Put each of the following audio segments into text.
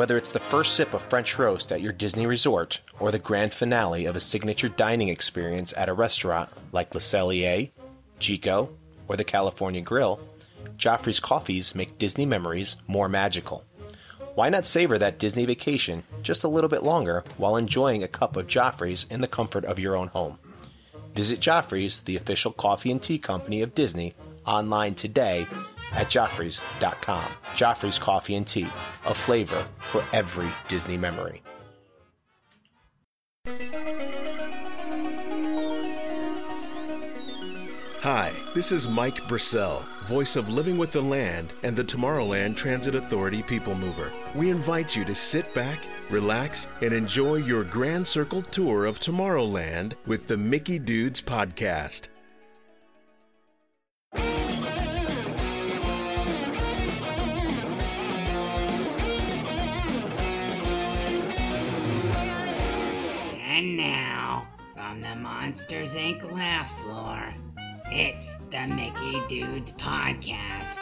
Whether it's the first sip of French roast at your Disney resort or the grand finale of a signature dining experience at a restaurant like Le Cellier, Chico, or the California Grill, Joffrey's coffees make Disney memories more magical. Why not savor that Disney vacation just a little bit longer while enjoying a cup of Joffrey's in the comfort of your own home? Visit Joffrey's, the official coffee and tea company of Disney, online today at joffreys.com. Joffrey's Coffee and Tea, a flavor for every Disney memory. Hi, this is Mike Brassell, voice of Living with the Land and the Tomorrowland Transit Authority People Mover. We invite you to sit back, relax, and enjoy your Grand Circle tour of Tomorrowland with the Mickey Dudes podcast. And now, from the Monsters Inc. laugh floor, it's the Mickey Dudes Podcast.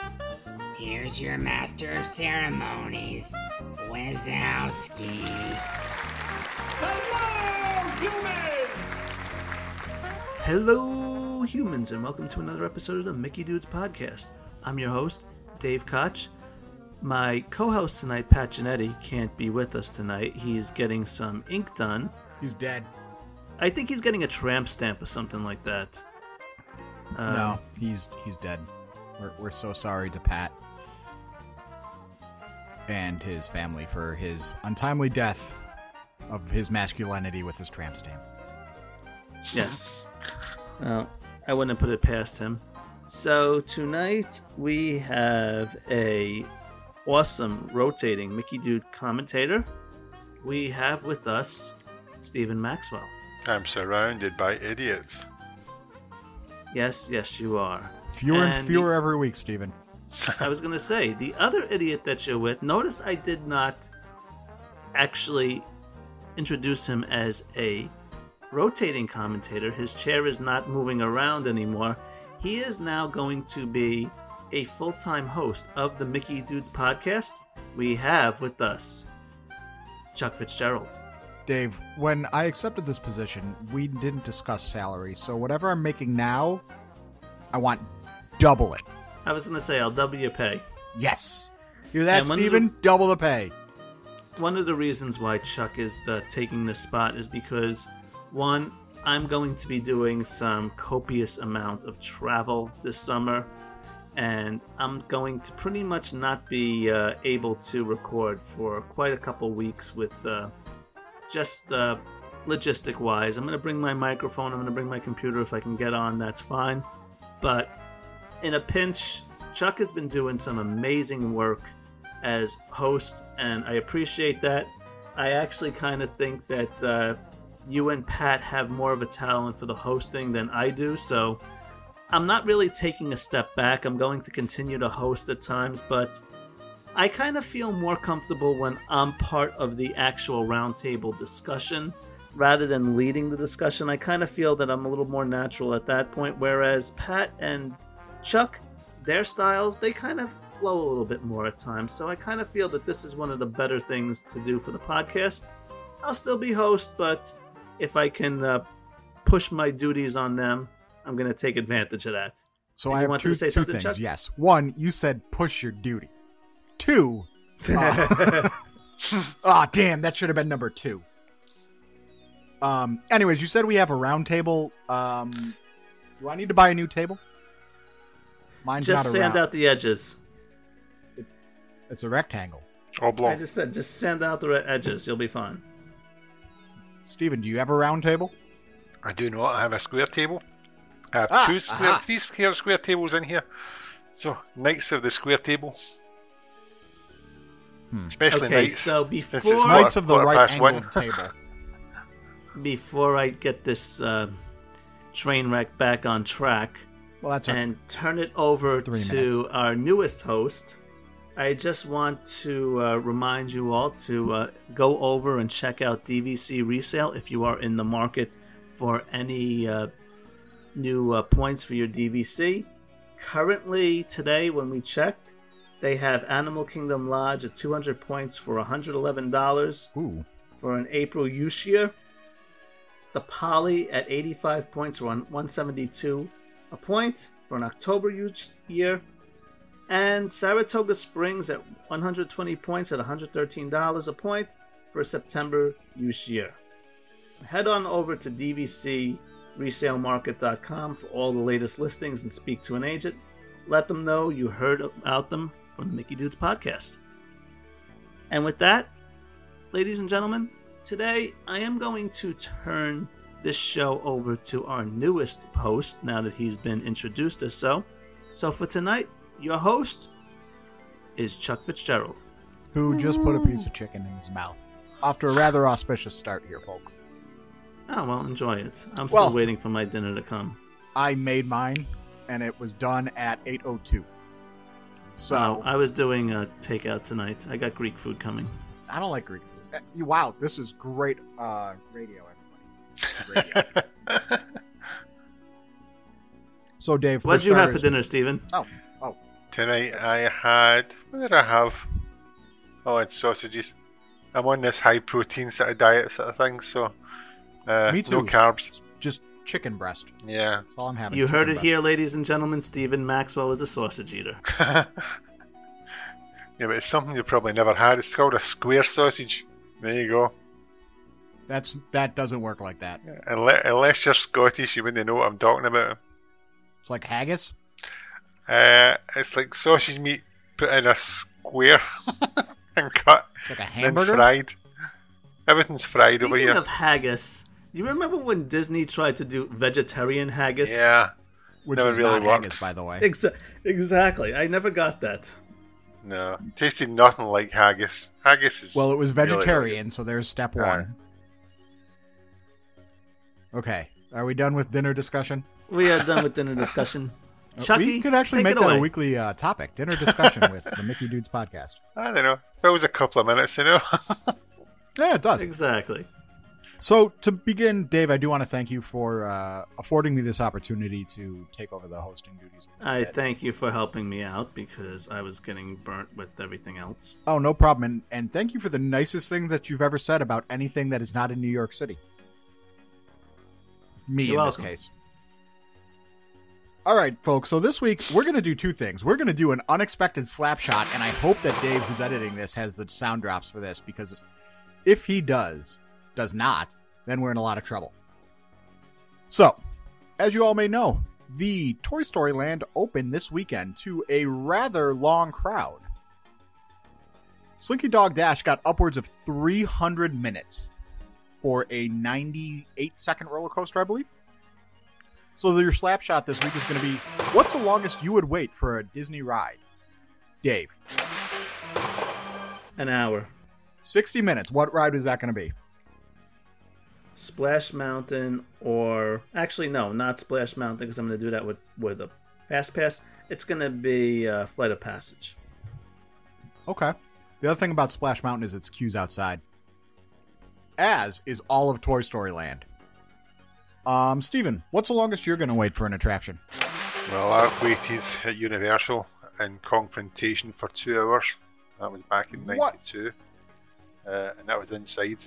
Here's your master of ceremonies, Wazowski. Hello, humans, and welcome to another episode of the Mickey Dudes Podcast. I'm your host, Dave Koch. My co host tonight, Pat Genetti, can't be with us tonight. He's getting some ink done. He's dead. I think he's getting a tramp stamp or something like that. Um, no, he's he's dead. We're we're so sorry to Pat and his family for his untimely death of his masculinity with his tramp stamp. Yes. Well, I wouldn't put it past him. So tonight we have a awesome rotating Mickey Dude commentator. We have with us Stephen Maxwell. I'm surrounded by idiots. Yes, yes, you are. Fewer and, And fewer every week, Stephen. I was going to say, the other idiot that you're with, notice I did not actually introduce him as a rotating commentator. His chair is not moving around anymore. He is now going to be a full time host of the Mickey Dudes podcast. We have with us Chuck Fitzgerald. Dave, when I accepted this position, we didn't discuss salary, so whatever I'm making now, I want double it. I was going to say, I'll double your pay. Yes. Hear that, And when Stephen? Double the pay. one of the reasons why Chuck is uh, taking this spot is because one, I'm going to be doing some copious amount of travel this summer, and I'm going to pretty much not be uh, able to record for quite a couple weeks with uh, just uh, logistic wise. I'm going to bring my microphone, I'm going to bring my computer if I can get on, that's fine. But in a pinch, Chuck has been doing some amazing work as host, and I appreciate that. I actually kind of think that uh, you and Pat have more of a talent for the hosting than I do, so I'm not really taking a step back. I'm going to continue to host at times, but I kind of feel more comfortable when I'm part of the actual roundtable discussion rather than leading the discussion. I kind of feel that I'm a little more natural at that point, whereas Pat and Chuck, their styles, they kind of flow a little bit more at times. So I kind of feel that this is one of the better things to do for the podcast. I'll still be host, but if I can uh, push my duties on them, I'm going to take advantage of that. So I have two, to say two something, things. Chuck? Yes. One, you said push your duty. Two, uh, ah, damn, that should have been number two. Um. Anyways, you said we have a round table. Um. Do I need to buy a new table? Mine's Just not a sand round. out the edges. It's a rectangle. All block. I just said, just sand out the re- edges. You'll be fine. Steven, do you have a round table? I do not I have a square table. I have Ah, two square, aha. three square, square tables in here. So, knights of the square table. Especially Okay, knights. so This is before Knights of the right past one. table. before I get this uh, train wreck back on track Well, that's and turn it over to minutes. our newest host, I just want to uh, remind you all to uh, go over and check out DVC resale if you are in the market for any uh, new uh, points for your DVC. Currently, today when we checked, They have Animal Kingdom Lodge at 200 points for $111 Ooh. for an April use year. The Poly at 85 points for 172 a point for an October year. And Saratoga Springs at 120 points at $113 a point for a September use year. Head on over to dvcresalemarket.com for all the latest listings and speak to an agent. Let them know you heard about them from the Mickey Dudes podcast. And with that, ladies and gentlemen, today I am going to turn this show over to our newest host now that he's been introduced as so. So for tonight, your host is Chuck Fitzgerald. Who just put a piece of chicken in his mouth. After a rather auspicious start here, folks. Oh, well, enjoy it. I'm still Well- waiting for my dinner to come. I made mine, and it was done at 8.02. So, So I was doing a takeout tonight. I got Greek food coming. I don't like Greek food. Uh, you- Wow, this is great uh, radio, everybody. Radio. so, Dave, What'd you have for dinner, Steven? Oh, oh, Tonight I had. What did I have? Oh, I had sausages. I'm on this high protein sort of diet sort of thing, so. Uh, Me No carbs. just chicken breast. Yeah. That's all I'm having. You heard it breast. here, ladies and gentlemen. Stephen Maxwell is a sausage eater. yeah, but it's something you probably never had. It's called a square sausage. There you go. That's that doesn't work like that. Unless, unless you're Scottish, you wouldn't know what I'm talking about. It's like haggis. Uh, it's like sausage meat put in a square and cut, It's like a then hamburger. fried. Everything's fried Speaking over here. of haggis, you remember when Disney tried to do vegetarian haggis? yeah, which Never is really not worked. haggis, by the way. Exa- exactly. I never got that. no, tasted nothing like haggis. Haggis is Well, it was really, really vegetarian, so there's step Alright. one. Okay, are we done with dinner discussion? We are done with dinner discussion. Uh, Chucky, we could actually make that away. a weekly uh, topic: dinner discussion with the Mickey Dudes podcast. I don't know. If it was a couple of minutes, you know. Yeah, it does. Exactly. So to begin, Dave, I do want to thank you for uh, affording me this opportunity to take over the hosting duties. I thank you for helping me out because I was getting burnt with everything else. Oh, no problem, and, and thank you for the nicest things that you've ever said about anything that is not in New York City. Me You're in welcome. this case. All right, folks. So this week we're going to do two things. We're going to do an unexpected slap shot, and I hope that Dave, who's editing this, has the sound drops for this because if he does, does not, then we're in a lot of trouble. So, as you all may know, the Toy Story Land opened this weekend to a rather long crowd. Slinky Dog Dash got upwards of 300 minutes for a 98 second roller coaster, I believe. So your slap shot this week is going to be what's the longest you would wait for a Disney ride? Dave, An hour. 60 minutes. What ride is that going to be? Splash Mountain, or actually, no, not Splash Mountain because I'm going to do that with with a Fast Pass. It's going to be uh, Flight of Passage. Okay. The other thing about Splash Mountain is its queues outside. As is all of Toy Story Land. Um, Steven, what's the longest you're going to wait for an attraction? well, I've waited at Universal in Kongfrontation for two hours. That was back in '92, uh, and that was inside,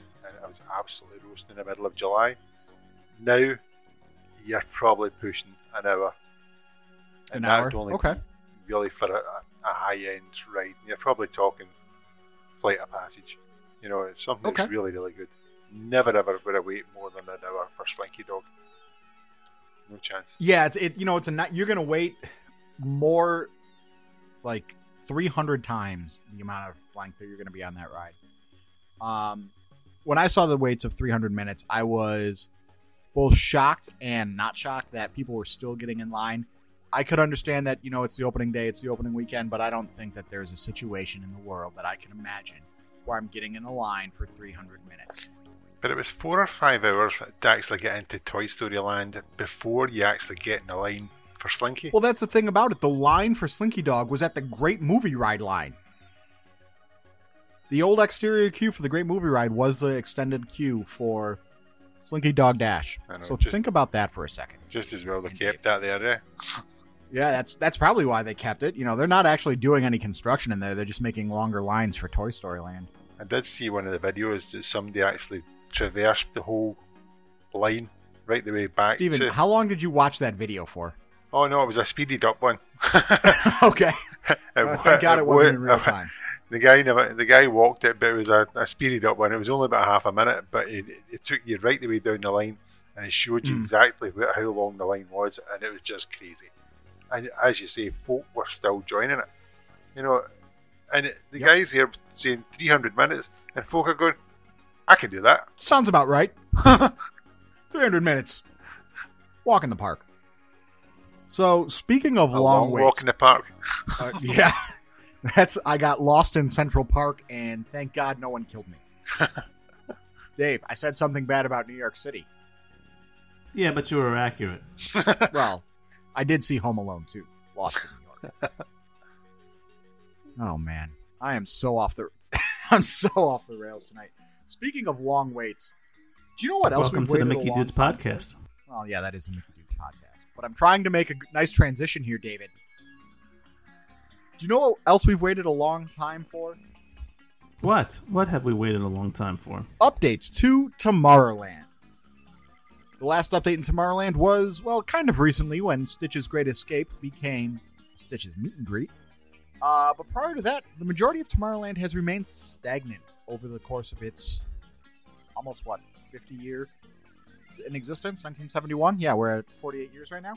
and I was absolutely roasting in the middle of July. Now, you're probably pushing an hour. An And hour? that'd only Okay. Really, for a, a high-end ride, you're probably talking Flight of Passage. You know, it's something Okay. that's really, really good. Never ever would I wait more than an hour for Slinky Dog. No chance. Yeah, it's it. You know, it's a not. You're to wait more, like 300 times the amount of length that you're to be on that ride. Um, when I saw the waits of 300 minutes, I was both shocked and not shocked that people were still getting in line. I could understand that, you know, it's the opening day, it's the opening weekend, but I don't think that there's a situation in the world that I can imagine where I'm getting in a line for 300 minutes. But it was four or five hours to actually get into Toy Story Land before you actually get in the line for Slinky. Well, that's the thing about it. The line for Slinky Dog was at the Great Movie Ride line. The old exterior queue for the Great Movie Ride was the extended queue for Slinky Dog Dash. Know, So just- think about that for a second. Just as well they kept that there, eh? Yeah, that's that's probably why they kept it. You know, they're not actually doing any construction in there. They're just making longer lines for Toy Story Land. I did see one of the videos that somebody actually traversed the whole line right the way back Steven, to. how long did you watch that video for? Oh no, it was a speeded up one. okay. It Well, thank God it wasn't in real time. The guy never, the guy walked it, but it was a, a speeded up one. It was only about half a minute, but it, it took you right the way down the line, and it showed you Mm. exactly wh- how long the line was, and it was just crazy. And as you say, folk were still joining it, you know. And it- the Yep. guys here saying 300 minutes, and folk are going, "I can do that." Sounds about right. 300 minutes. Walk in the park. So, speaking of A long, long walk in the park. uh, yeah, that's I got lost in Central Park, and thank God no one killed me. Dave, I said something bad about New York City. Yeah, but you were accurate. Well, I did see Home Alone too. Lost in New York. oh man, I am so off the I'm so off the rails tonight. Speaking of long waits, do you know what else? Welcome we've to the Mickey Dudes time podcast. for? Well, yeah, that is the Mickey Dudes podcast. But I'm trying to make a nice transition here, David. Do you know what else we've waited a long time for? What? What have we waited a long time for? updates to Tomorrowland. The last update in Tomorrowland was, well, kind of recently when Stitch's Great Escape became Stitch's Meet and Greet. Uh, but prior to that, the majority of Tomorrowland has remained stagnant over the course of its almost, what, 50 year in existence? 1971? Yeah, we're at 48 years right now.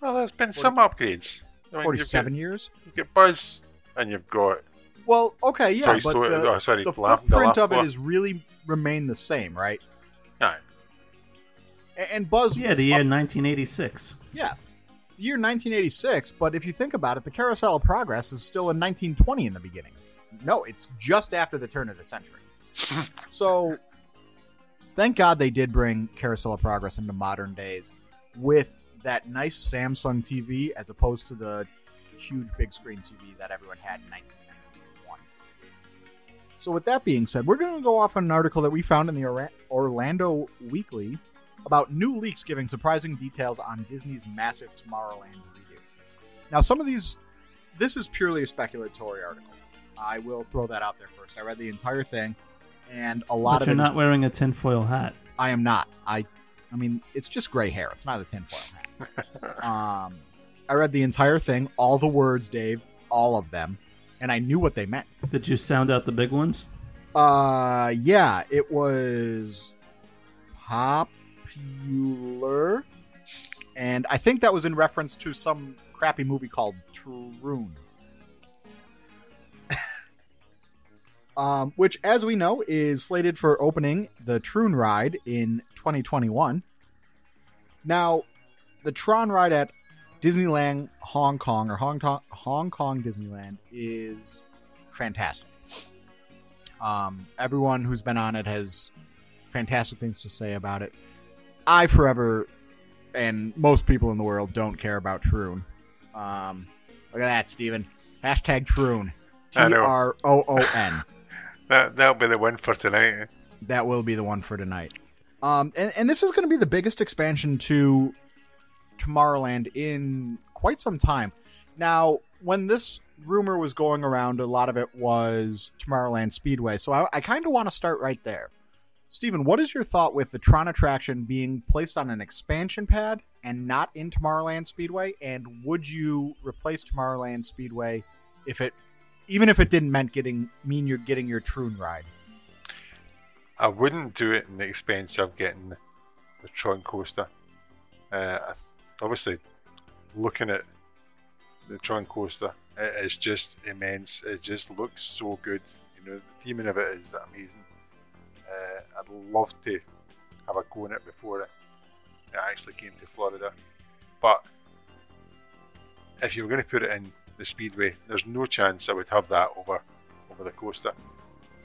Well, there's been some upgrades. I mean, 47 You've years? you've got Buzz, and you've got Well, okay, yeah, Toy but Story- the, oh, sorry, the the laugh- the footprint laugh of it has really remained the same, right? Aye. A- And Buzz Yeah, the year 1986. Yeah. The year 1986, but if you think about it, the Carousel of Progress is still in 1920 in the beginning. No, it's just after the turn of the century. so, thank God they did bring Carousel of Progress into modern days with that nice Samsung TV as opposed to the huge big screen TV that everyone had in 1991. So, with that being said, we're going to go off on an article that we found in the Orlando Weekly about new leaks giving surprising details on Disney's massive Tomorrowland redo. Now, some of these, this is purely a speculatory article. I will throw that out there first. I read the entire thing, and a lot But of you're not wearing a tinfoil hat. I am not. I, I mean, it's just gray hair. It's not a tinfoil hat. Um, I read the entire thing, all the words, Dave, all of them, and I knew what they meant. Did you sound out the big ones? Uh, yeah, it was popular, and I think that was in reference to some crappy movie called Troon. um, which, as we know, is slated for opening the Troon ride in 2021. Now, the Tron ride at Disneyland Hong Kong or Hong Kong, Hong Kong Disneyland is fantastic. Um, everyone who's been on it has fantastic things to say about it. I forever, and most people in the world don't care about Troon. Um, look at that, Steven. Hashtag Troon. T. R O O N. that. That'll be the one for tonight. That will be the one for tonight. Um, and, and this is going to be the biggest expansion to Tomorrowland in quite some time. Now, when this rumor was going around, a lot of it was Tomorrowland Speedway. So I, I kind of want to start right there. Steven, what is your thought with the Tron attraction being placed on an expansion pad and not in Tomorrowland Speedway? And would you replace Tomorrowland Speedway if it, even if it didn't meant getting mean you're getting your Troon ride? I wouldn't do it in the expense of getting the Tron coaster. Uh, obviously, looking at the Tron coaster, it is just immense. It just looks so good. You know, the theming of it is amazing. Uh, I'd love to have a go in it before it, actually came to Florida. But if you were going to put it in the Speedway, there's no chance I would have that over over the coaster.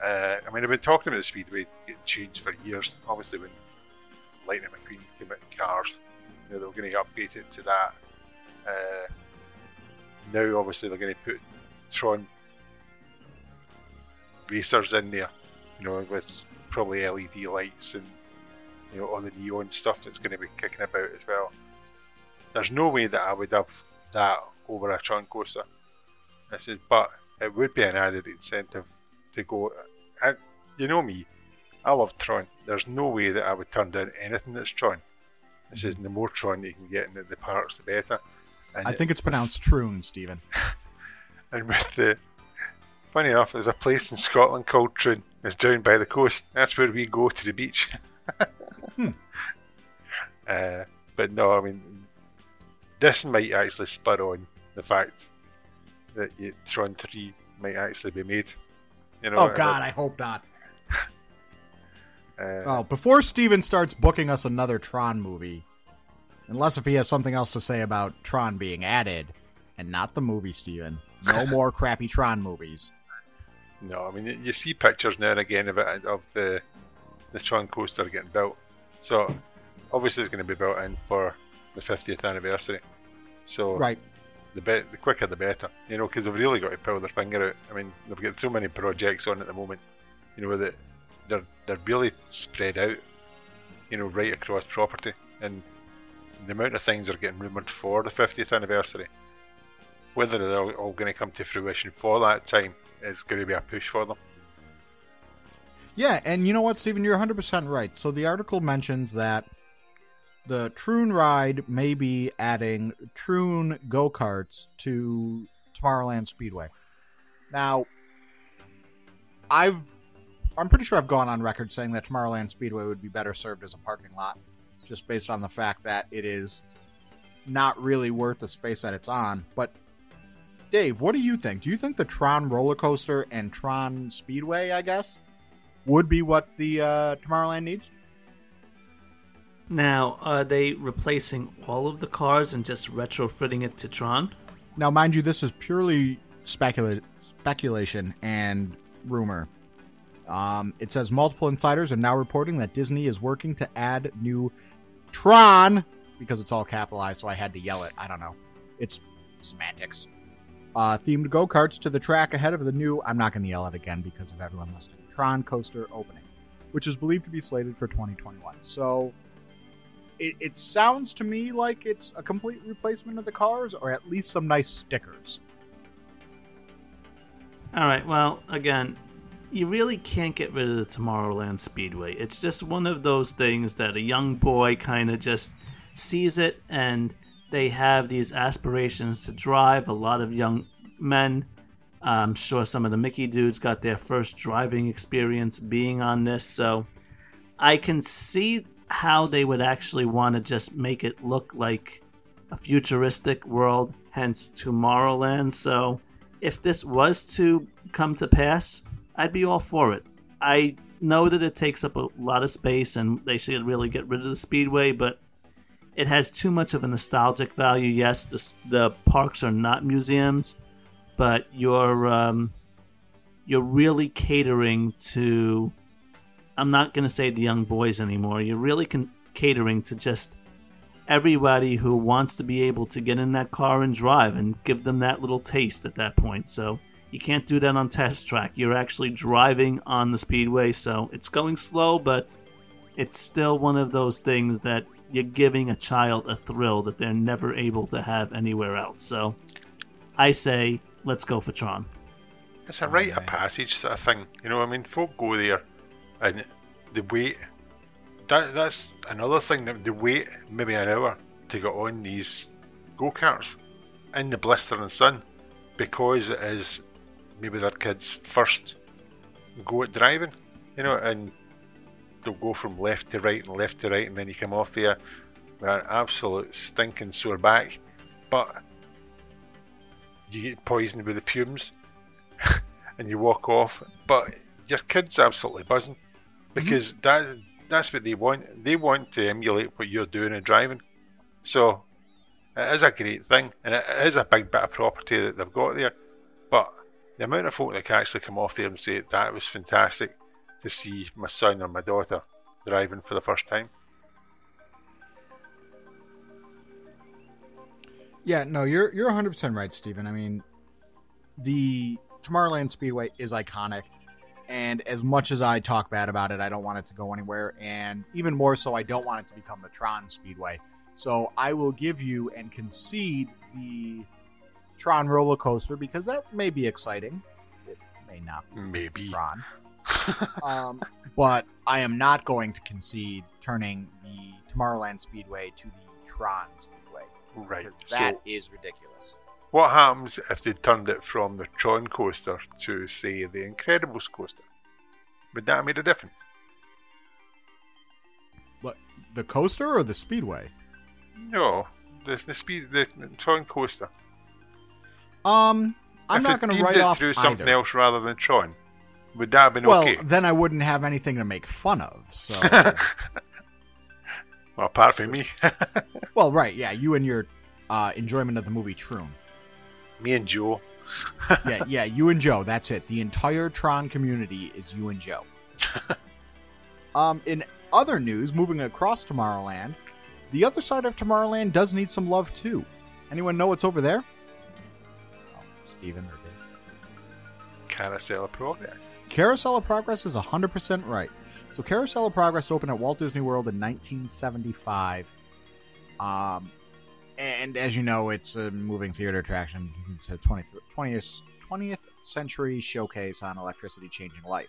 Uh, I mean, I've been talking about the Speedway getting changed for years. Obviously, when Lightning McQueen came out in cars, you know, they were going to update it to that. Uh, now, obviously, they're going to put Tron racers in there, you know, with probably LED lights and you know all the neon stuff that's going to be kicking about as well. there's no way that I would have that over a Tron coaster. I said, but it would be an added incentive to go. I, you know me, I love Tron. There's no way that I would turn down anything that's Tron. This is the more Tron you can get in the parks, the better. And I think it's pronounced Troon, Stephen. and with the funny enough, there's a place in Scotland called Troon. It's down by the coast. That's where we go to the beach. hmm. uh, but no, I mean, this might actually spur on the fact that Tron 3 might actually be made. You know, oh, God, I hope not. Uh, oh, before Steven starts booking us another Tron movie, unless if he has something else to say about Tron being added, and not the movie, Steven. No more crappy Tron movies. No, I mean, you see pictures now and again of it, of the, the Tron coaster getting built. So, obviously, it's going to be built in for the 50th anniversary. So, right. The, be- the quicker the better, you know, because they've really got to pull their finger out. I mean, they've got so many projects on at the moment, you know, that they're they're really spread out, you know, right across property, and the amount of things are getting rumoured for the 50th anniversary. Whether they're all, going to come to fruition for that time is going to be a push for them. Yeah, and you know what, Stephen, you're 100% right. So the article mentions that the Troon ride may be adding Troon go karts to Tomorrowland Speedway. Now, I've I'm pretty sure I've gone on record saying that Tomorrowland Speedway would be better served as a parking lot, just based on the fact that it is not really worth the space that it's on. But Dave, what do you think? Do you think the Tron roller coaster and Tron Speedway, I guess, would be what the uh, Tomorrowland needs? Now, are they replacing all of the cars and just retrofitting it to Tron? Now, mind you, this is purely specula- speculation and rumor. Um, it says multiple insiders are now reporting that Disney is working to add new Tron because it's all capitalized, so I had to yell it. I don't know. It's semantics. Uh, themed go karts to the track ahead of the new. I'm not going to yell it again because of everyone listening. Tron coaster opening, which is believed to be slated for 2021. So it, it sounds to me like it's a complete replacement of the cars, or at least some nice stickers. All right. Well, again, you really can't get rid of the Tomorrowland Speedway. It's just one of those things that a young boy kind of just sees it and they have these aspirations to drive. A lot of young men, I'm sure some of the Mickey dudes got their first driving experience being on this. So I can see how they would actually want to just make it look like a futuristic world, hence Tomorrowland. So if this was to come to pass, I'd be all for it. I know that it takes up a lot of space and they should really get rid of the speedway, but it has too much of a nostalgic value. Yes, the, the parks are not museums, but you're um, you're really catering to. I'm not going to say the young boys anymore. You're really con- catering to just everybody who wants to be able to get in that car and drive and give them that little taste at that point. So you can't do that on test track. You're actually driving on the speedway, so it's going slow, but it's still one of those things that you're giving a child a thrill that they're never able to have anywhere else. So I say, let's go for Tron. It's a rite of passage sort of thing. You know, what I mean, folk go there and they wait. That, that's another thing that they wait maybe an hour to get on these go karts in the blistering sun because it is maybe their kids first go at driving, you know, and they'll go from left to right and left to right, and then you come off there with an absolute stinking sore back, but you get poisoned with the fumes and you walk off, but your kid's absolutely buzzing because mm-hmm. that that's what they want. They want to emulate what you're doing and driving. So it is a great thing, and it is a big bit of property that they've got there. The amount of folk that can actually come off there and say that was fantastic to see my son or my daughter driving for the first time. Yeah, no, you're you're 100 percent right, Stephen. I mean, the Tomorrowland Speedway is iconic, and as much as I talk bad about it, I don't want it to go anywhere. And even more so, I don't want it to become the Tron Speedway So I will give you and concede the Tron roller coaster because that may be exciting. It may not be Maybe. Tron. um, but I am not going to concede turning the Tomorrowland Speedway to the Tron Speedway Right. because So, that is ridiculous. what happens if they turned it from the Tron coaster to, say, the Incredibles coaster? Would that have made a difference? What the coaster or the Speedway? No, the, the speed, the, the Tron coaster. Um, I'm If not going to write it off through something either. else rather than Tron. Would that have been Well, okay? then I wouldn't have anything to make fun of. So, Well, apart from me, well, right, yeah, you and your uh, enjoyment of the movie Troon. me and Joe. Yeah, yeah, you and Joe. That's it. The entire Tron community is you and Joe. um, in other news, moving across Tomorrowland, the other side of Tomorrowland does need some love too. Anyone know what's over there? Steven or Dave? Carousel of Progress. Carousel of Progress is 100% right. So Carousel of Progress opened at Walt Disney World in 1975. Um, and as you know, it's a moving theater attraction. A 20th, 20th, 20th century showcase on electricity changing life.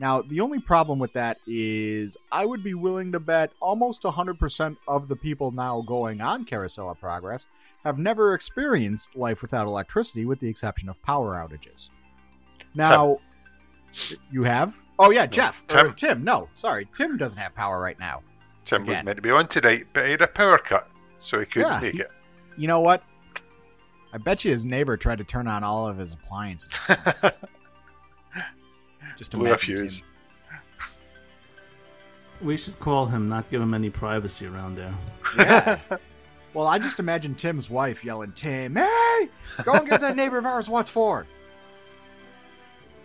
Now, the only problem with that is I would be willing to bet almost 100% of the people now going on Carousel of Progress have never experienced life without electricity, with the exception of power outages. Now, you have? Oh, yeah, Jeff. Or Tim. Tim. No, sorry. Tim doesn't have power right now. Tim was meant to be on tonight, but he had a power cut, so he couldn't Yeah, make he- it. You know what? I bet you his neighbor tried to turn on all of his appliances. Just Blew a imagine We should call him, not give him any privacy around there. Yeah. well, I just imagine Tim's wife yelling, "Tim, hey, go and give that neighbor of ours what's for."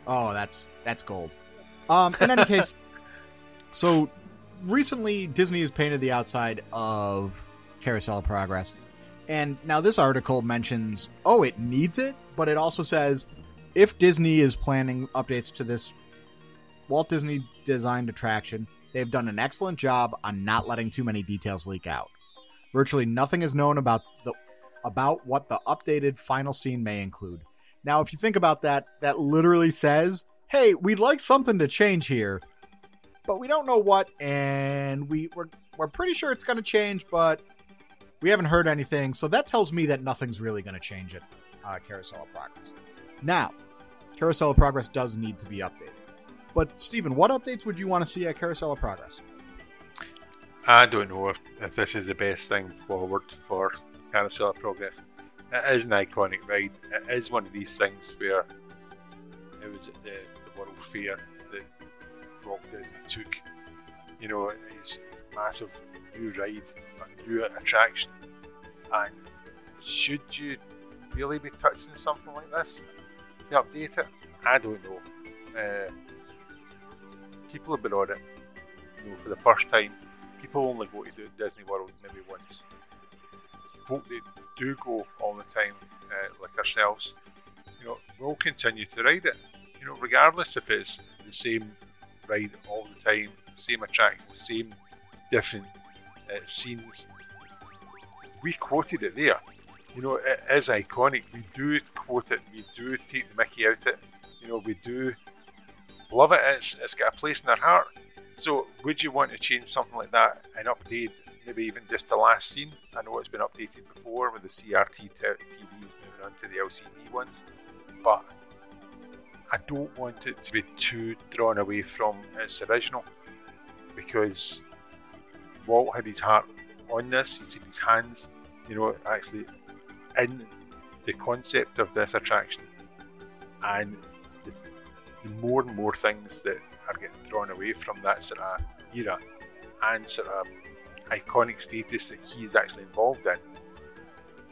Oh, that's that's gold. Um, in any case, so recently Disney has painted the outside of Carousel of Progress, and now this article mentions, oh, it needs it, but it also says if Disney is planning updates to this Walt Disney designed attraction, they've done an excellent job on not letting too many details leak out. Virtually nothing is known about the about what the updated final scene may include. Now, if you think about that, that literally says, "Hey, we'd like something to change here, but we don't know what, and we we're we're pretty sure it's going to change, but we haven't heard anything." So that tells me that nothing's really going to change at uh, Carousel of Progress. Now, Carousel of Progress does need to be updated. But Stephen, what updates would you want to see at Carousel of Progress? I don't know if, if this is the best thing forward for Carousel of Progress. It is an iconic ride. It is one of these things where it was at the, the World Fair that Walt Disney took. You know, it's a massive new ride, a new attraction. And should you really be touching something like this to update it? I don't know. Uh, people have been on it you know, for the first time people only go to Disney World maybe once. Folk that do go all the time, uh, like ourselves, you know, will continue to ride it. You know, regardless if it's the same ride all the time, same attraction, same different uh, scenes. We quoted it there. You know, it is iconic. We do quote it. We do take the Mickey out it. You know, we do love it. It's, it's got a place in their heart. So, would you want to change something like that and update maybe even just the last scene? I know it's been updated before with the CRT TVs moving on to the LCD ones, but I don't want it to be too drawn away from its original because Walt had his heart on this, he's in his hands, you know, actually in the concept of this attraction. And the, more and more things that are getting drawn away from that sort of era and sort of iconic status that he's actually involved in,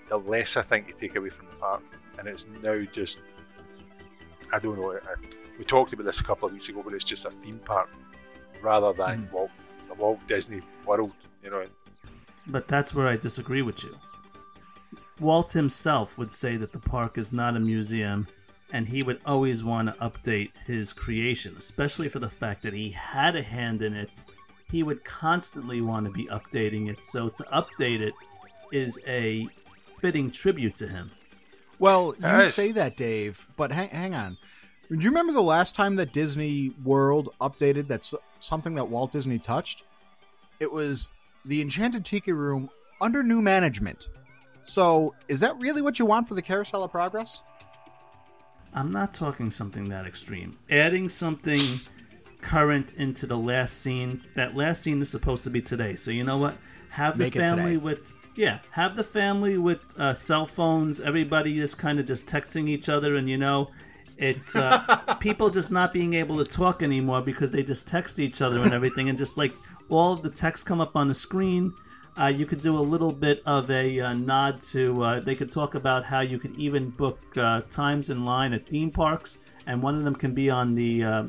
the less I think you take away from the park. And it's now just, I don't know, I, we talked about this a couple of weeks ago, but it's just a theme park rather than hmm. Walt, the Walt Disney World, you know. But that's where I disagree with you. Walt himself would say that the park is not a museum, and he would always want to update his creation, especially for the fact that he had a hand in it he would constantly want to be updating it. So to update it is a fitting tribute to him. Well, you Yes. say that, Dave, but hang, hang on. Do you remember the last time that Disney World updated that's something that Walt Disney touched? It was the Enchanted Tiki Room under new management. So, is that really what you want for the Carousel of Progress? I'm not talking something that extreme. Adding something current into the last scene. That last scene is supposed to be today. So you know what? Have the Make family with yeah. Have the family with uh, cell phones. Everybody just kind of just texting each other, and you know, it's uh, people just not being able to talk anymore because they just text each other and everything, and just like all of the text come up on the screen. Uh, you could do a little bit of a uh, nod to. Uh, they could talk about how you could even book uh, times in line at theme parks, and one of them can be on the uh,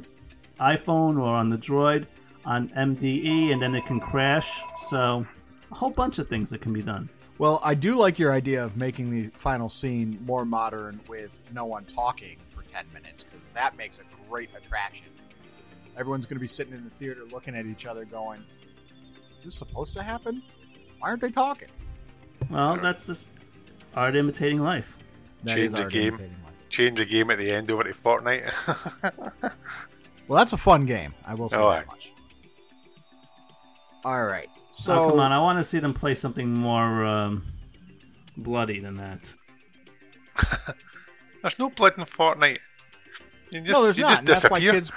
iPhone or on the Droid on MDE, and then it can crash. So, a whole bunch of things that can be done. Well, I do like your idea of making the final scene more modern with no one talking for 10 minutes because that makes a great attraction. Everyone's going to be sitting in the theater looking at each other going, Is this supposed to happen? Why aren't they talking? Well, that's just art imitating life. That Change is the art game. imitating life. Change the game at the end over to Fortnite. Well, that's a fun game. I will say Oh, that aye. much. All right. So, So, oh, come on, I want to see them play something more um, bloody than that. There's no blood in Fortnite. You just, no, there's you not. just and that's why disappear. kids.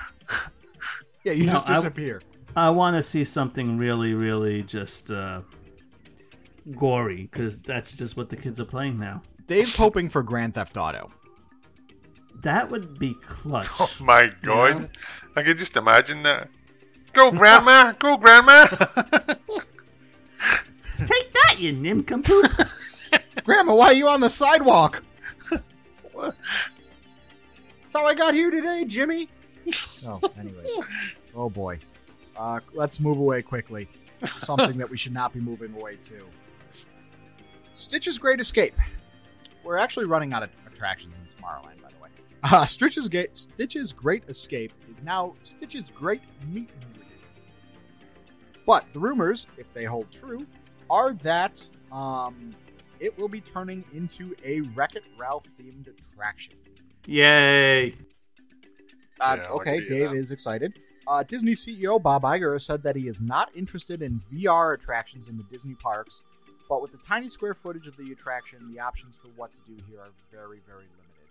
Yeah, you No, just I- disappear. I want to see something really, really just uh, gory because that's just what the kids are playing now. Dave's hoping for Grand Theft Auto. That would be clutch. Oh my god. I can just imagine that. Go, Grandma! Go, Grandma! Take that, you nincompoop! Grandma, why are you on the sidewalk? That's how I got here today, Jimmy. Oh, anyways. Oh boy. Uh, let's move away quickly. Something that we should not be moving away to. Stitch's Great Escape. We're actually running out of attractions in Tomorrowland, by the way. Uh, Stitch's, Ga- Stitch's Great Escape is now Stitch's Great Meet and Greet. But the rumors, if they hold true, are that um, it will be turning into a Wreck It Ralph themed attraction. Yay! Uh, Yeah, okay, Dave is excited. Uh, Disney CEO Bob Iger said that he is not interested in VR attractions in the Disney parks, but with the tiny square footage of the attraction, the options for what to do here are very, very limited.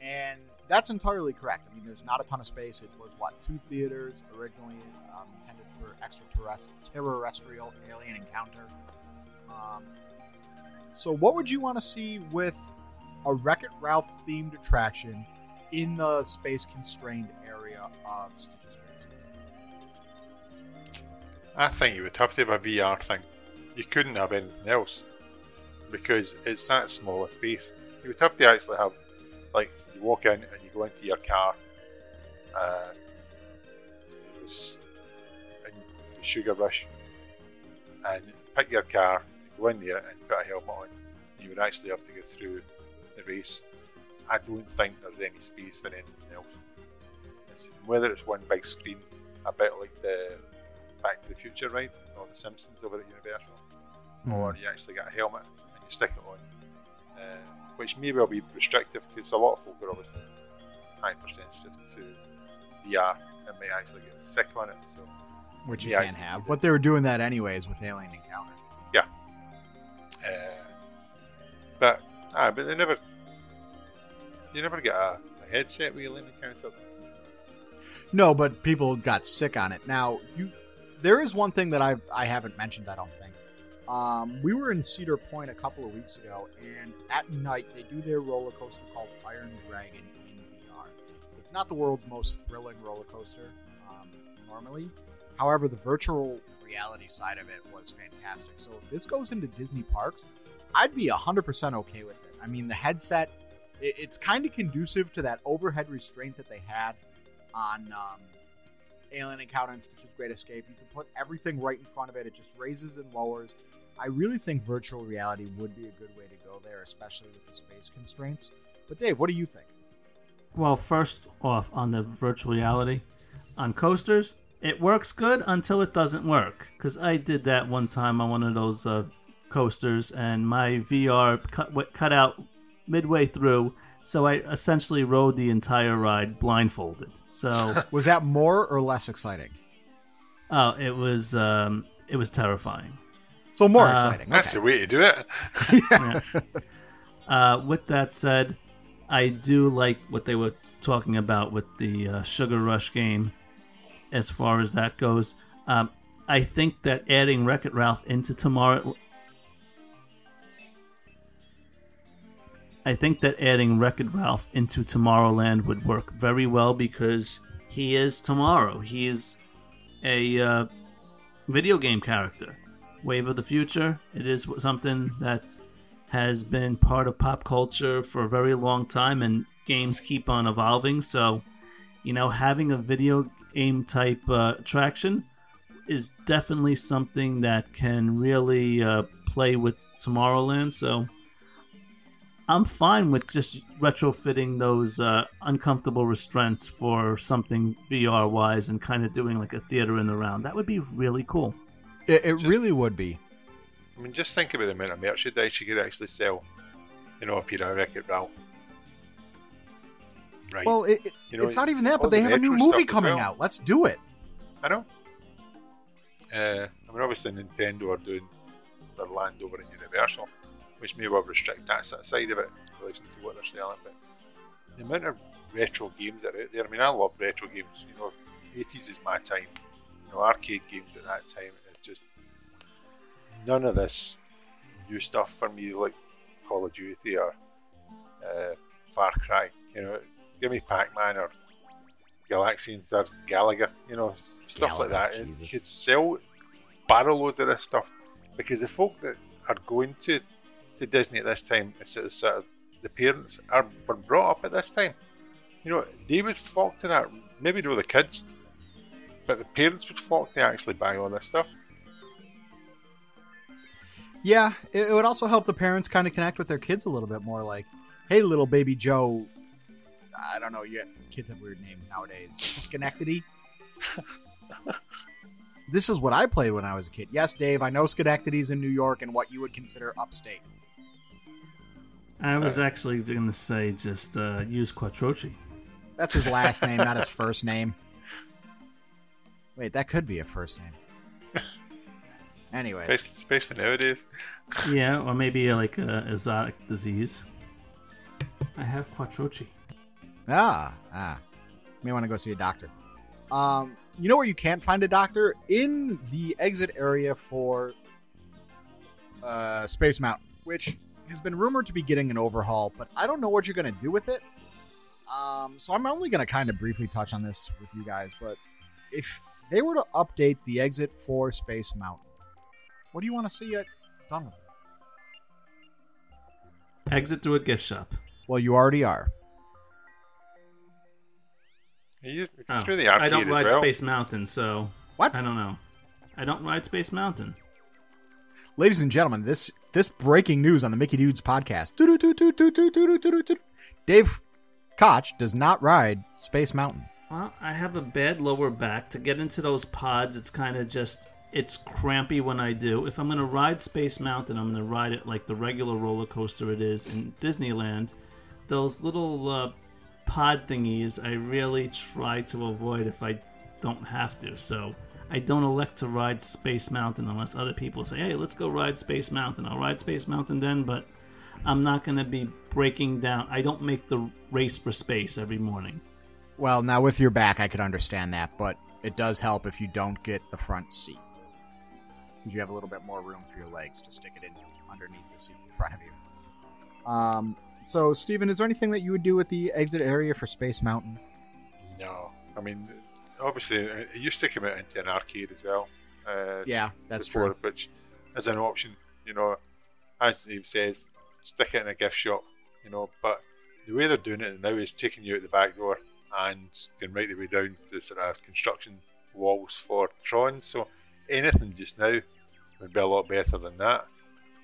And that's entirely correct. I mean, there's not a ton of space. It was, what, two theaters originally um, intended for extraterrestrial alien encounter. Um, so, what would you want to see with a Wreck It Ralph themed attraction in the space constrained area of Stitch's Great I think you would have to have a VR thing. You couldn't have anything else because it's that small a space. You would have to actually have, like, you walk in and you go into your car, uh, Sugar Rush, and pick your car, go in there and put a helmet on. You would actually have to go through the race. I don't think there's any space for anything else. Is whether it's one big screen, a bit like the Back to the Future ride or the Simpsons over at Universal, or you actually get a helmet and you stick it on, uh, which may well be restrictive because a lot of folk are obviously hypersensitive to VR and may actually get sick on it. So Which you can't have. But they were doing that anyways with Alien Encounter. Yeah. Uh, but ah, but they never, you never get a, a headset with Alien encounter. No, but people got sick on it. Now, you there is one thing that I I haven't mentioned, I don't think. Um, we were in Cedar Point a couple of weeks ago, and at night they do their roller coaster called Iron Dragon in VR. It's not the world's most thrilling roller coaster um, normally. However, the virtual reality side of it was fantastic. So if this goes into Disney parks, I'd be 100% okay with it. I mean, the headset, it, it's kind of conducive to that overhead restraint that they had on um, Alien Encounter and Stitch's Great Escape. You can put everything right in front of it. It just raises and lowers. I really think virtual reality would be a good way to go there, especially with the space constraints. But Dave, what do you think? Well, first off, on the virtual reality, on coasters, it works good until it doesn't work. Because I did that one time on one of those uh, coasters, and my VR cut cut out midway through. So I essentially rode the entire ride blindfolded. So Was that more or less exciting? oh, it was um, it was terrifying. So more Uh, exciting. That's okay. the way to do it. Yeah. uh, with that said, I do like what they were talking about with the uh, Sugar Rush game. As far as that goes, um, I think that adding Wreck It Ralph into tomorrow. I think that adding Wreck It Ralph into Tomorrowland would work very well because he is tomorrow. He is a uh, video game character. Wave of the Future. It is something that has been part of pop culture for a very long time, and games keep on evolving. So, you know, having a video game type uh, attraction is definitely something that can really uh, play with Tomorrowland. So, I'm fine with just retrofitting those uh, uncomfortable restraints for something VR wise and kind of doing like a theater in the round. That would be really cool. It, it Just- really would be. I mean, just think about the amount of merchandise you could actually sell. You know, if you're a Wreck It Ralph. Right. Well, it, it- You know, it's not even that, but they the have a new movie coming well. out. Let's do it. I know. Uh, I mean, obviously, Nintendo are doing their land over in Universal, which may well restrict that side of it in relation to what they're selling. But the amount of retro games that are out there, I mean, I love retro games. You know, 80s is my time. You know, arcade games at that time, it's just none of this new stuff for me, like Call of Duty or uh, Far Cry. You know, give me Pac Man or Galaxians or Galaga, you know, stuff like that. Jesus. You could sell barrel loads of this stuff because the folk that are going to, to Disney at this time, it's of the parents are were brought up at this time. You know, they would flock to that. Maybe not the kids, but the parents would flock to actually buy all this stuff. Yeah, it, it would also help the parents kind of connect with their kids a little bit more. Like, hey, little baby Joe. I don't know. You kids have weird names nowadays. Schenectady. this is what I played when I was a kid. Yes, Dave. I know Schenectady's in New York and what you would consider upstate. I was actually going to say just uh, use Quattrochi. That's his last name, not his first name. Wait, that could be a first name. Anyways, Especially, especially nowadays. Yeah, or maybe uh, like a exotic disease. I have Quattrochi. Ah, ah. May want to go see a doctor. Um, you know where you can't find a doctor? In the exit area for uh, Space Mountain, which has been rumored to be getting an overhaul, but I don't know what you're going to do with it. Um, so I'm only going to kind of briefly touch on this with you guys, but if they were to update the exit for Space Mountain, what do you want to see it done with it? Exit through a gift shop. Well, you already are. You, Oh, through the I don't ride well. Space Mountain, so What? I don't know. I don't ride Space Mountain. Ladies and gentlemen, this this breaking news on the Mickey Dudes podcast. Dave Koch does not ride Space Mountain. Well, I have a bad lower back. To get into those pods, it's kind of just it's crampy when I do. If I'm going to ride Space Mountain, I'm going to ride it like the regular roller coaster it is in Disneyland. Those little uh, pod thingies, I really try to avoid if I don't have to. So I don't elect to ride Space Mountain unless other people say, "Hey, let's go ride Space Mountain." I'll ride Space Mountain then, but I'm not going to be breaking down. I don't make the race for space every morning. Well, now with your back, I could understand that, but it does help if you don't get the front seat. You have a little bit more room for your legs to stick it in underneath the seat in front of you. Um, so, Steven, is there anything that you would do at the exit area for Space Mountain? No, I mean, obviously, it used to come out into an arcade as well. Uh, Yeah, that's before, true. Which is an option, you know. As Steve says, stick it in a gift shop, you know. But the way they're doing it now is taking you out the back door and going right the way down to the sort of construction walls for Tron. So anything just now would be a lot better than that.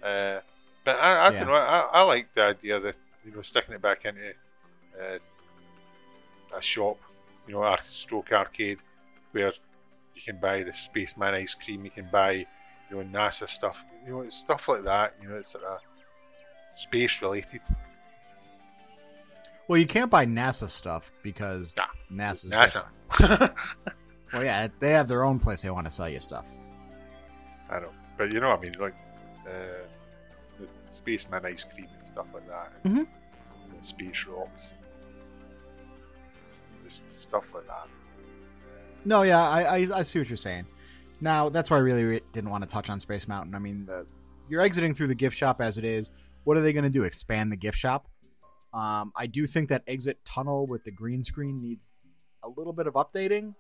Uh, but I, I Yeah. don't know. I, I like the idea that you know sticking it back into uh, a shop, you know, art stroke arcade, where You can buy the Spaceman ice cream. You can buy, you know, NASA stuff. You know, stuff like that. You know, it's sort of space related. Well, you can't buy NASA stuff because Nah. NASA's NASA. Well, yeah, they have their own place they want to sell you stuff. I know, but you know, what I mean, like uh, the Spaceman ice cream and stuff like that. and Mhm. the space rocks. Just stuff like that. No, yeah, I, I, I see what you're saying. Now, that's why I really re- didn't want to touch on Space Mountain. I mean, the, you're exiting through the gift shop as it is. What are they going to do? Expand the gift shop? Um, I do think that exit tunnel with the green screen needs a little bit of updating,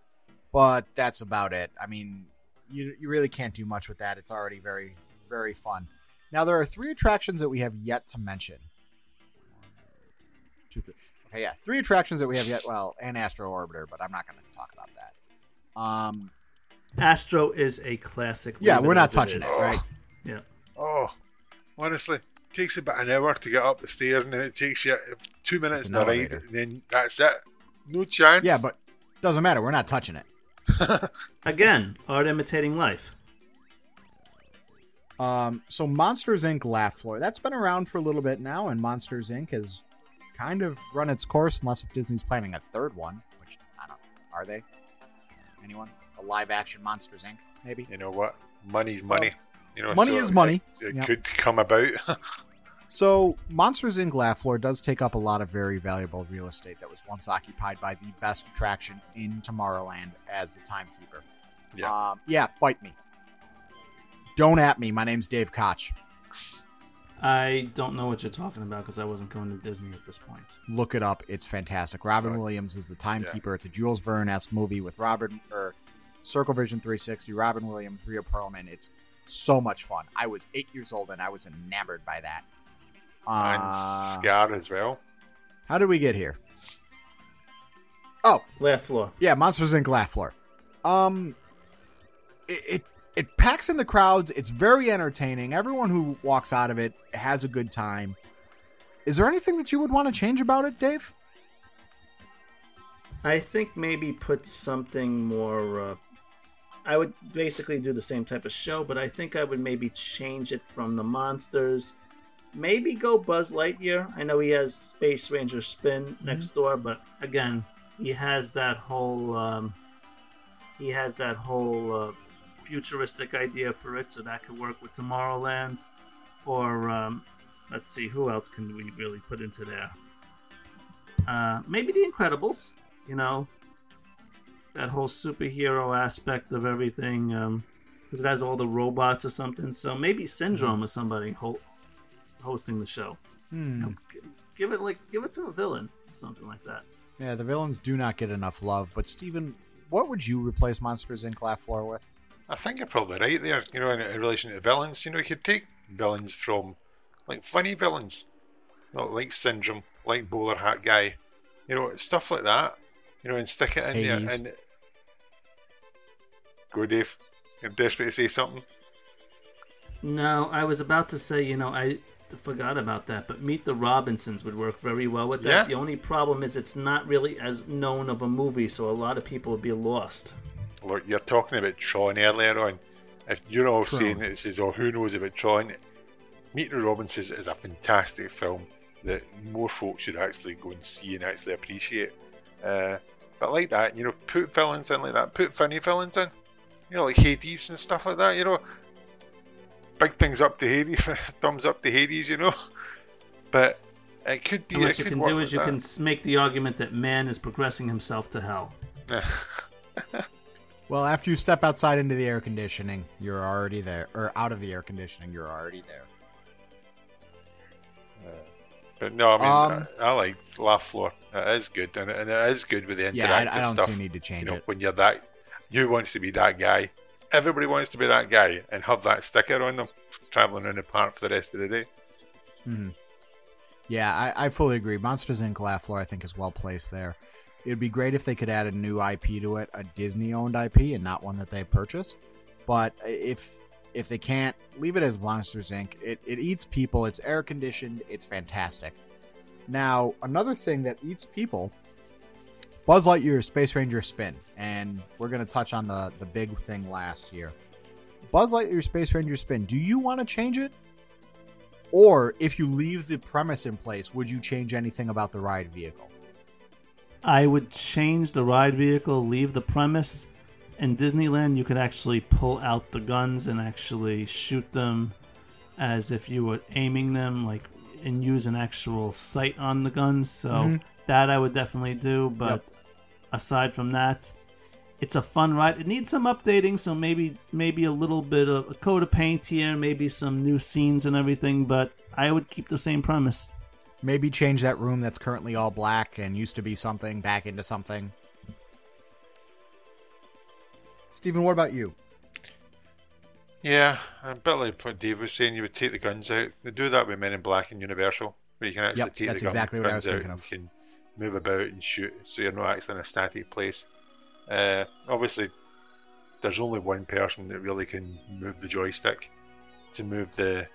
but that's about it. I mean, you, you really can't do much with that. It's already very, very fun. Now, there are three attractions that we have yet to mention. Two, three. Okay, yeah, three attractions that we have yet. Well, and Astro Orbiter, but I'm not going to talk about that. Um, Astro is a classic. yeah, we're not touching is. it, right? Yeah. Oh, honestly, it takes about an hour to get up the stairs, and then it takes you two minutes an to ride, and then that's it. No chance. Yeah, but doesn't matter. We're not touching it. Again, art imitating life. Um, so Monsters Inc. Laugh Floor that's been around for a little bit now, and Monsters Inc. has kind of run its course, unless if Disney's planning a third one. Which I don't. Are they? Anyone? A live action Monsters Inc. Maybe. you know what? Money's money. you know, money so is money. It, it Yeah. could come about. So Monsters Inc. Laugh Floor does take up a lot of very valuable real estate that was once occupied by the best attraction in Tomorrowland as the timekeeper. Yeah. Um, yeah. Fight me. Don't at me. My name's Dave Koch. I don't know what you're talking about because I wasn't going to Disney at this point. look it up. It's fantastic. Robin Right. Williams is the timekeeper. It's a Jules Verne esque movie with Robin or Circle Vision 360. Robin Williams, Rhea Perlman. It's so much fun. I was eight years old and I was enamored by that. and Uh, Scar as well. how did we get here? Oh, Laugh floor. yeah, Monsters Inc. Laugh Floor. Um, it, it it packs in the crowds. It's very entertaining. Everyone who walks out of it has a good time. Is there anything that you would want to change about it, Dave? I think maybe put something more. Uh, I would basically do the same type of show, but I think I would maybe change it from the monsters. Maybe go Buzz Lightyear. I know he has Space Ranger Spin next door, but again, he has that whole. Um, he has that whole uh, futuristic idea for it, so that could work with Tomorrowland. Or um, let's see, who else can we really put into there? Uh, maybe The Incredibles you know that whole superhero aspect of everything because it has all the robots or something so maybe syndrome or somebody ho- hosting the show Hmm. You know, g- give it like give it to a villain something like that Yeah, the villains do not get enough love. But Steven, what would you replace Monsters Inc. Laugh Floor with? I think you're probably right there. You know, in, in relation to villains, you know, you could take villains from like funny villains, you know, like Syndrome, like Bowler Hat Guy, you know, stuff like that. You know, and stick it in Hades. there. And go, Dave. You're desperate to say something. no i was about to say you know i forgot about that but meet the robinsons would work very well with that Yeah. the only problem is it's not really as known of a movie so a lot of people would be lost Look, you're talking about Tron earlier on. If you're all Tron. saying it says, "Oh, who knows about Tron?" Meet the Robinsons is a fantastic film that more folks should actually go and see and actually appreciate. Uh, but like that, you know, put villains in like that, put funny villains in, you know, like Hades and stuff like that. You know, big things up to Hades, thumbs up to Hades. You know, but it could be. and what you can do is you that. can make the argument that man is progressing himself to hell Well, after you step outside into the air conditioning, you're already there, or out of the air conditioning, you're already there. But no, I mean, Um, I, I like Laugh Floor. It is good, and, it- and it is good with the interactive Yeah, I, I don't stuff. see need to you change know, it. when you're that, you wants to be that guy. Everybody wants to be that guy and have that sticker on them, traveling around the park for the rest of the day. hmm Yeah, I, I fully agree. Monsters Inc. Laugh Floor, I think, is well placed there. It would be great if they could add a new IP to it, a Disney-owned IP, and not one that they purchase. But if if they can't, leave it as Monsters Inc. It, it eats people. It's air conditioned. It's fantastic. Now, another thing that eats people Buzz Lightyear Space Ranger spin, and we're going to touch on the the big thing last year. Buzz Lightyear Space Ranger spin. Do you want to change it? Or if you leave the premise in place, would you change anything about the ride vehicle? I would change the ride vehicle, leave the premise. In Disneyland, you could actually pull out the guns and actually shoot them as if you were aiming them, like, and use an actual sight on the guns. So Mhm. that I would definitely do. But aside from that, it's a fun ride. It needs some updating, so maybe maybe a little bit of a coat of paint here, maybe some new scenes and everything. But I would keep the same premise. Maybe change that room that's currently all black and used to be something back into something. Steven, what about you? Yeah, a bit like what Dave was saying, you would take the guns out. They do that with Men in Black and Universal, where you can actually Yep, take that's the exactly what I guns was out thinking and of. You can move about and shoot, so you're not actually in a static place. Uh, obviously, there's only one person that really can move the joystick to move the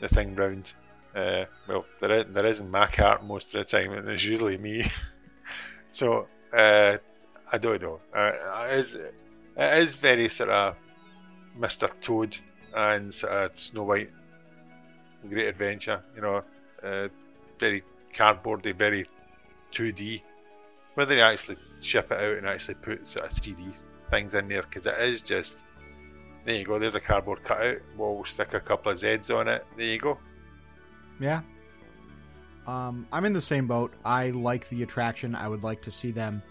the thing round. Uh, well, there is, there is in my cart most of the time, and it's usually me. so uh, I don't know. Uh, it is it is very sort of Mr. Toad and sort of Snow White, Great Adventure. You know, uh, very cardboardy, very 2D. Whether they actually ship it out and actually put sort of 3D things in there, because it is just. There you go. There's a cardboard cutout. We'll stick a couple of Z's on it. There you go. Yeah. Um, I'm in the same boat. I like the attraction. I would like to see them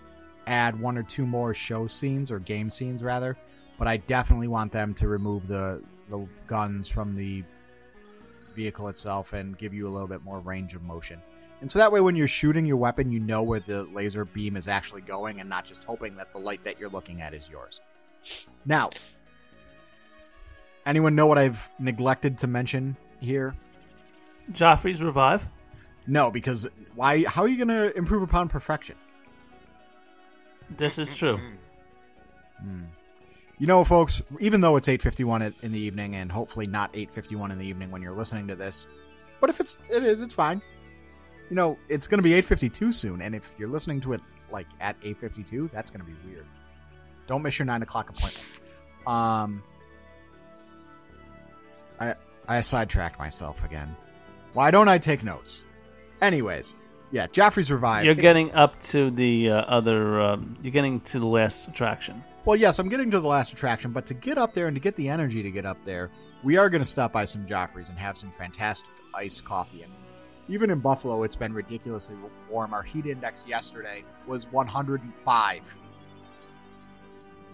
add one or two more show scenes or game scenes rather, but I definitely want them to remove the the guns from the vehicle itself and give you a little bit more range of motion. And so that way when you're shooting your weapon, you know where the laser beam is actually going and not just hoping that the light that you're looking at is yours. Now, anyone know what I've neglected to mention here? Joffrey's revive. No, because why? How are you going to improve upon perfection? This is true. You know, folks. Even though it's eight fifty one in the evening, and hopefully not eight fifty one in the evening when you're listening to this, but if it's it is, it's fine. You know, it's going to be eight fifty two soon, and if you're listening to it like at eight fifty two, that's going to be weird. Don't miss your nine o'clock appointment. Um, I I sidetracked myself again. Why don't I take notes? Anyways, yeah, Joffrey's revived. You're It's- getting up to the uh, other. Um, you're getting to the last attraction. Well, yes, I'm getting to the last attraction, but to get up there and to get the energy to get up there, we are going to stop by some Joffrey's and have some fantastic iced coffee. And even in Buffalo, it's been ridiculously warm. Our heat index yesterday was 105.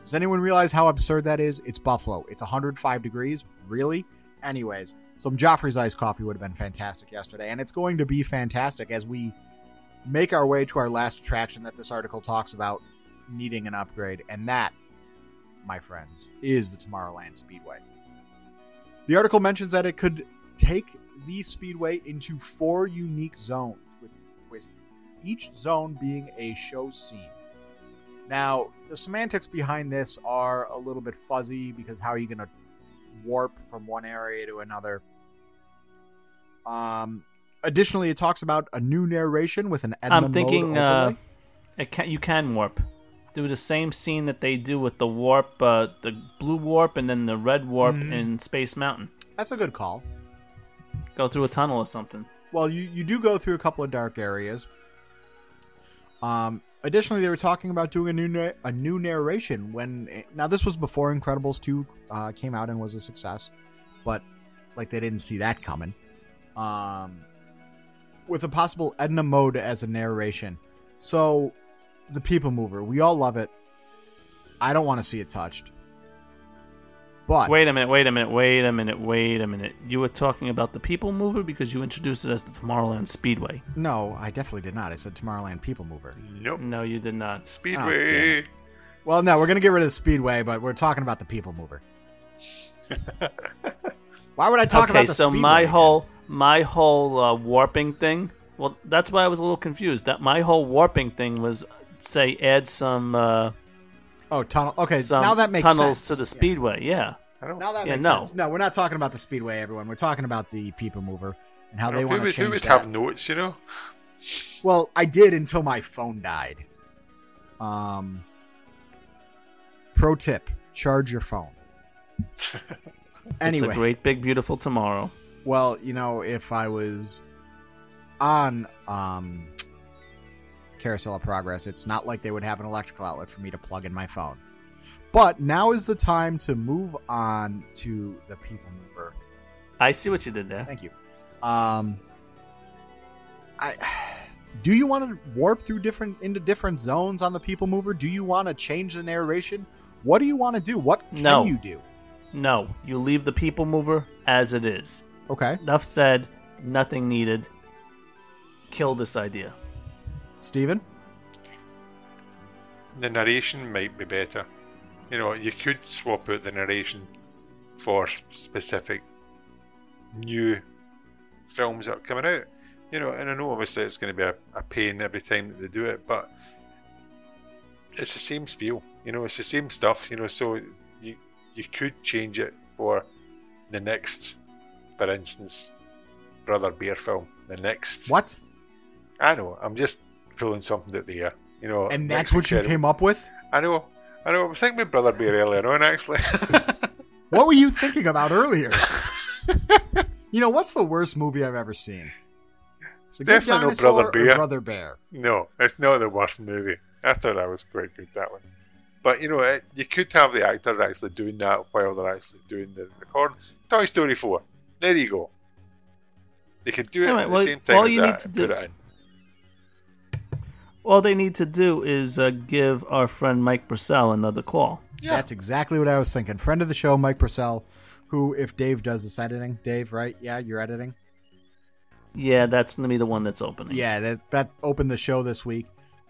Does anyone realize how absurd that is? It's Buffalo. It's 105 degrees. Really? Anyways, some Joffrey's iced coffee would have been fantastic yesterday, and it's going to be fantastic as we make our way to our last attraction that this article talks about needing an upgrade, and that, my friends, is the Tomorrowland Speedway. The article mentions that it could take the Speedway into four unique zones, with, with each zone being a show scene. Now, the semantics behind this are a little bit fuzzy because how are you going to warp from one area to another? Um, additionally, it talks about a new narration with an Edna I'm mode thinking uh, overlay. it can, you can warp. Do the same scene that they do with the warp, uh, the blue warp, and then the red warp Mhm. in Space Mountain. That's a good call. Go through a tunnel or something. Well, you, you do go through a couple of dark areas. Um, additionally, they were talking about doing a new na- a new narration when now this was before Incredibles two uh, came out and was a success, but like they didn't see that coming. Um, with a possible Edna mode as a narration, so the People Mover, we all love it. I don't want to see it touched, but Wait a minute, wait a minute, wait a minute, wait a minute. You were talking about the People Mover because you introduced it as the Tomorrowland Speedway. no, I definitely did not. I said Tomorrowland People Mover. Nope. No, you did not. Oh, Speedway. Well, no, we're gonna get rid of the Speedway, but we're talking about the People Mover. Why would I talk okay, about the so Speedway my again? whole my whole uh, warping thing. Well, that's why I was a little confused. That my whole warping thing was say add some uh, oh tunnel. Okay, some now that makes tunnels sense. to the speedway. Yeah. I don't. Now that Yeah, makes no. sense. No, we're not talking about the Speedway, everyone. We're talking about the People Mover and how they who want to would, who change would that. have notes, you know? Well, I did until my phone died. Um, pro tip: charge your phone. anyway, It's a great, big, beautiful tomorrow. well, you know, if I was on um, Carousel of Progress, it's not like they would have an electrical outlet for me to plug in my phone. But now is the time to move on to the People Mover. I see what you did there. Thank you. Um, I do you want to warp through different into different zones on the People Mover? Do you want to change the narration? What do you want to do? What can No. you do? No, you leave the people mover as it is. Okay, Enough said. Nothing needed. Kill this idea. Steven? The narration might be better. You know, you could swap out the narration for specific new films that are coming out. You know, and I know obviously it's going to be a, a pain every time that they do it, but it's the same spiel. You know, it's the same stuff. You know, so you you could change it for the next, for instance, Brother Bear film. The next, What? I know. I'm just pulling something out the air. You know, And that's what you Incredible- came up with? I know. I know. I was thinking about Brother Bear earlier on, actually. What were you thinking about earlier? you know, what's the worst movie I've ever seen? The Good Definitely no Dinosaur Brother or Bear. Brother Bear. no, it's not the worst movie. I thought that was quite good, that one. But, you know, it, you could have the actors actually doing that while they're actually doing the recording. Toy Story 4. There you go. They could do it Alright, at well, the same time all as you that need to do- put it in. All they need to do is uh, give our friend Mike Brassell another call. Yeah. That's exactly what I was thinking. Friend of the show, Mike Brassell, who, if Dave does this editing, Dave, right? Yeah, you're editing. Yeah, that's gonna be the one that's opening. Yeah, that that opened the show this week.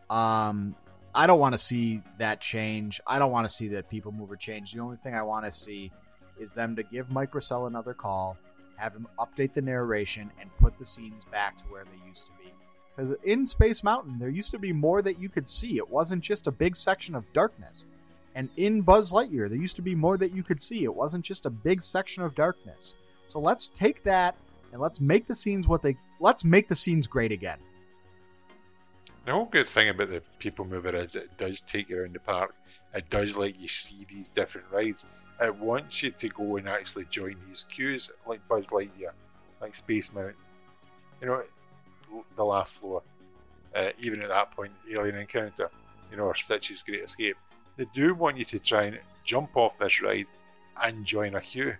Um, I don't want to see that change. I don't want to see that people mover change. The only thing I want to see is them to give Mike Brassell another call, have him update the narration, and put the scenes back to where they used to be. Because in Space Mountain, there used to be more that you could see. It wasn't just a big section of darkness. And in Buzz Lightyear, there used to be more that you could see. It wasn't just a big section of darkness. So let's take that and let's make the scenes what they let's make the scenes great again. The whole good thing about the People Mover is it does take you around the park. It does let you see these different rides. It wants you to go and actually join these queues, like Buzz Lightyear, like Space Mountain. You know, the laugh floor. Uh, even at that point, Alien Encounter, you know, or Stitch's Great Escape. They do want you to try and jump off this ride and join a queue.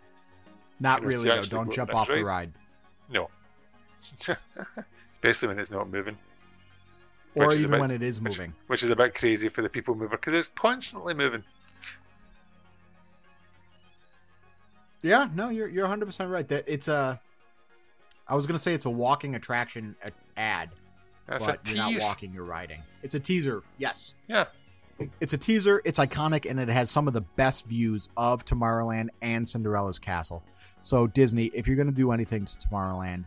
Not You know, really though. Don't jump off this the ride. ride. No. Especially when it's not moving. Or Which even bit- when it is moving. Which is a bit crazy for the People Mover because it's constantly moving. Yeah, no, you're you're 100 percent right. That it's a. I was gonna say it's a walking attraction a- ad, That's but you're not walking, you're riding. It's a teaser. Yes, Yeah. it's a teaser. It's iconic, and it has some of the best views of Tomorrowland and Cinderella's castle. So Disney, if you're gonna do anything to Tomorrowland,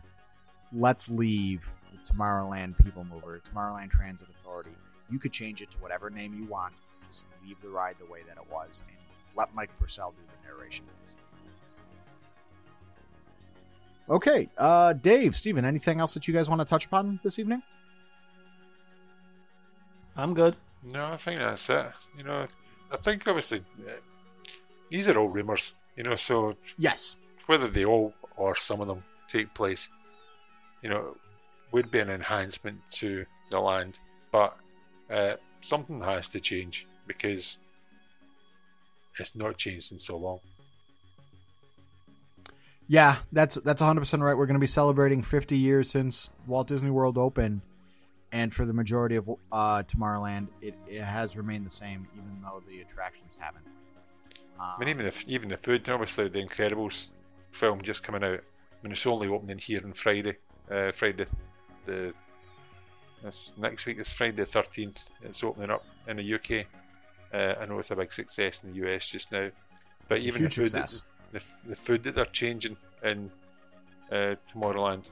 let's leave the Tomorrowland People Mover, Tomorrowland Transit Authority. You could change it to whatever name you want. Just leave the ride the way that it was, and let Mike Brassell do the narration. Okay, uh, Dave, Steven, anything else that you guys want to touch upon this evening? I'm good. No, I think that's it. You know, I think obviously uh, these are all rumours. You know, so Yes. whether they all or some of them take place, you know, would be an enhancement to the land. But uh, something has to change because it's not changed in so long. Yeah, that's that's 100% right. We're going to be celebrating 50 years since Walt Disney World opened, and for the majority of uh, Tomorrowland, it, it has remained the same, even though the attractions haven't. Um, I mean, even the even the food, obviously, the Incredibles film just coming out. I mean, it's only opening here on Friday. Uh, Friday, the this next week is Friday the thirteenth. It's opening up in the UK. Uh, I know it's a big success in the US just now, but It's a even the food, the, f- the food that they're changing in uh, Tomorrowland.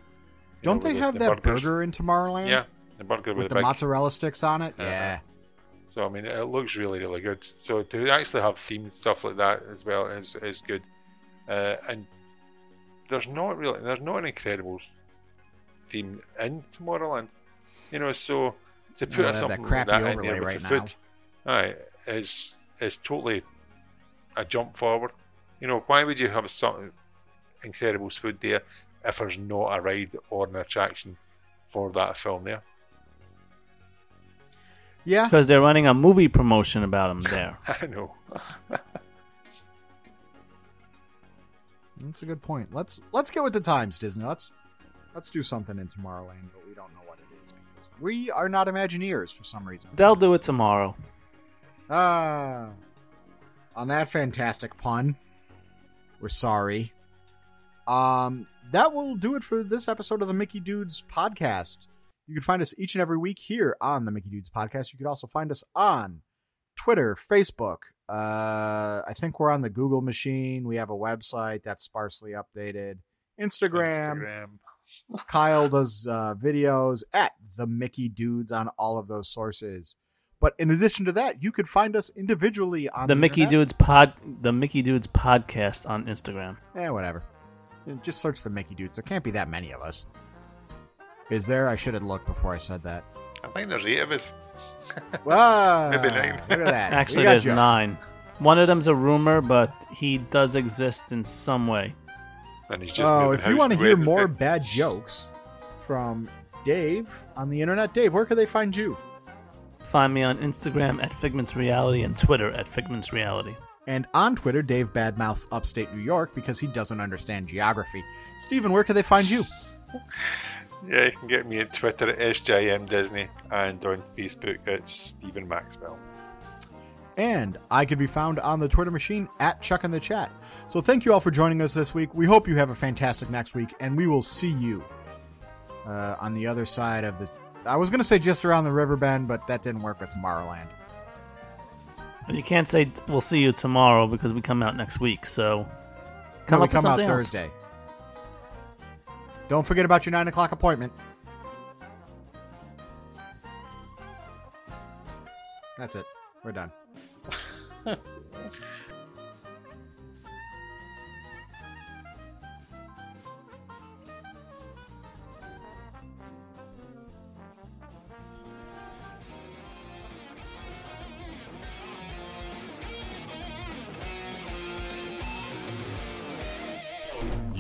don't know, they the- have the that burgers. burger in Tomorrowland? Yeah, the burger with, with the big, mozzarella sticks on it. Uh-huh. Yeah, So I mean, it looks really, really good. So to actually have themed stuff like that as well is is good. Uh, and there's not really there's not an Incredibles theme in Tomorrowland. You know, so to put have that something like crappy that in there with right the food, now. Aye, is is totally a jump forward. You know, why would you have something Incredibles food there if there's not a ride or an attraction for that film there? Yeah. Because they're running a movie promotion about him there. I know. That's a good point. Let's let's get with the times, Disney. Let's let's do something in Tomorrowland, but we don't know what it is because we are not Imagineers for some reason. They'll do it tomorrow. Ah, on that fantastic pun, we're sorry. Um, that will do it for this episode of the Mickey Dudes podcast. You can find us each and every week here on the Mickey Dudes podcast. You can also find us on Twitter, Facebook. Uh, I think we're on the Google machine. We have a website that's sparsely updated. Instagram. Instagram. Kyle does uh, videos at the Mickey Dudes on all of those sources. But in addition to that, you could find us individually on The Mickey internet. Dudes pod, the Mickey Dudes podcast on Instagram. Eh, whatever. Just search the Mickey Dudes. There can't be that many of us. Is there? I should have looked before I said that. I think there's eight of us. Wow. Maybe nine. Look at that. Actually, there's jokes. nine. One of them's a rumor, but he does exist in some way. And he's just Oh, if you want to to hear Wednesday. more bad jokes from Dave on the internet, Dave, where can they find you? Find me on Instagram at Figments Reality and Twitter at Figments Reality. And on Twitter, Dave Badmouths Upstate New York because he doesn't understand geography. Steven, where can they find you? Yeah, you can get me at Twitter at SJM Disney and on Facebook at Stephen Maxwell. And I can be found on the Twitter machine at Chuck in the Chat. So thank you all for joining us this week. We hope you have a fantastic next week, and we will see you uh, on the other side of the. I was going to say just around the river bend, but that didn't work with Tomorrowland. You can't say t- we'll see you tomorrow because we come out next week. So come No, we up with come out else. Thursday. Don't forget about your 9 o'clock appointment. That's it. We're done.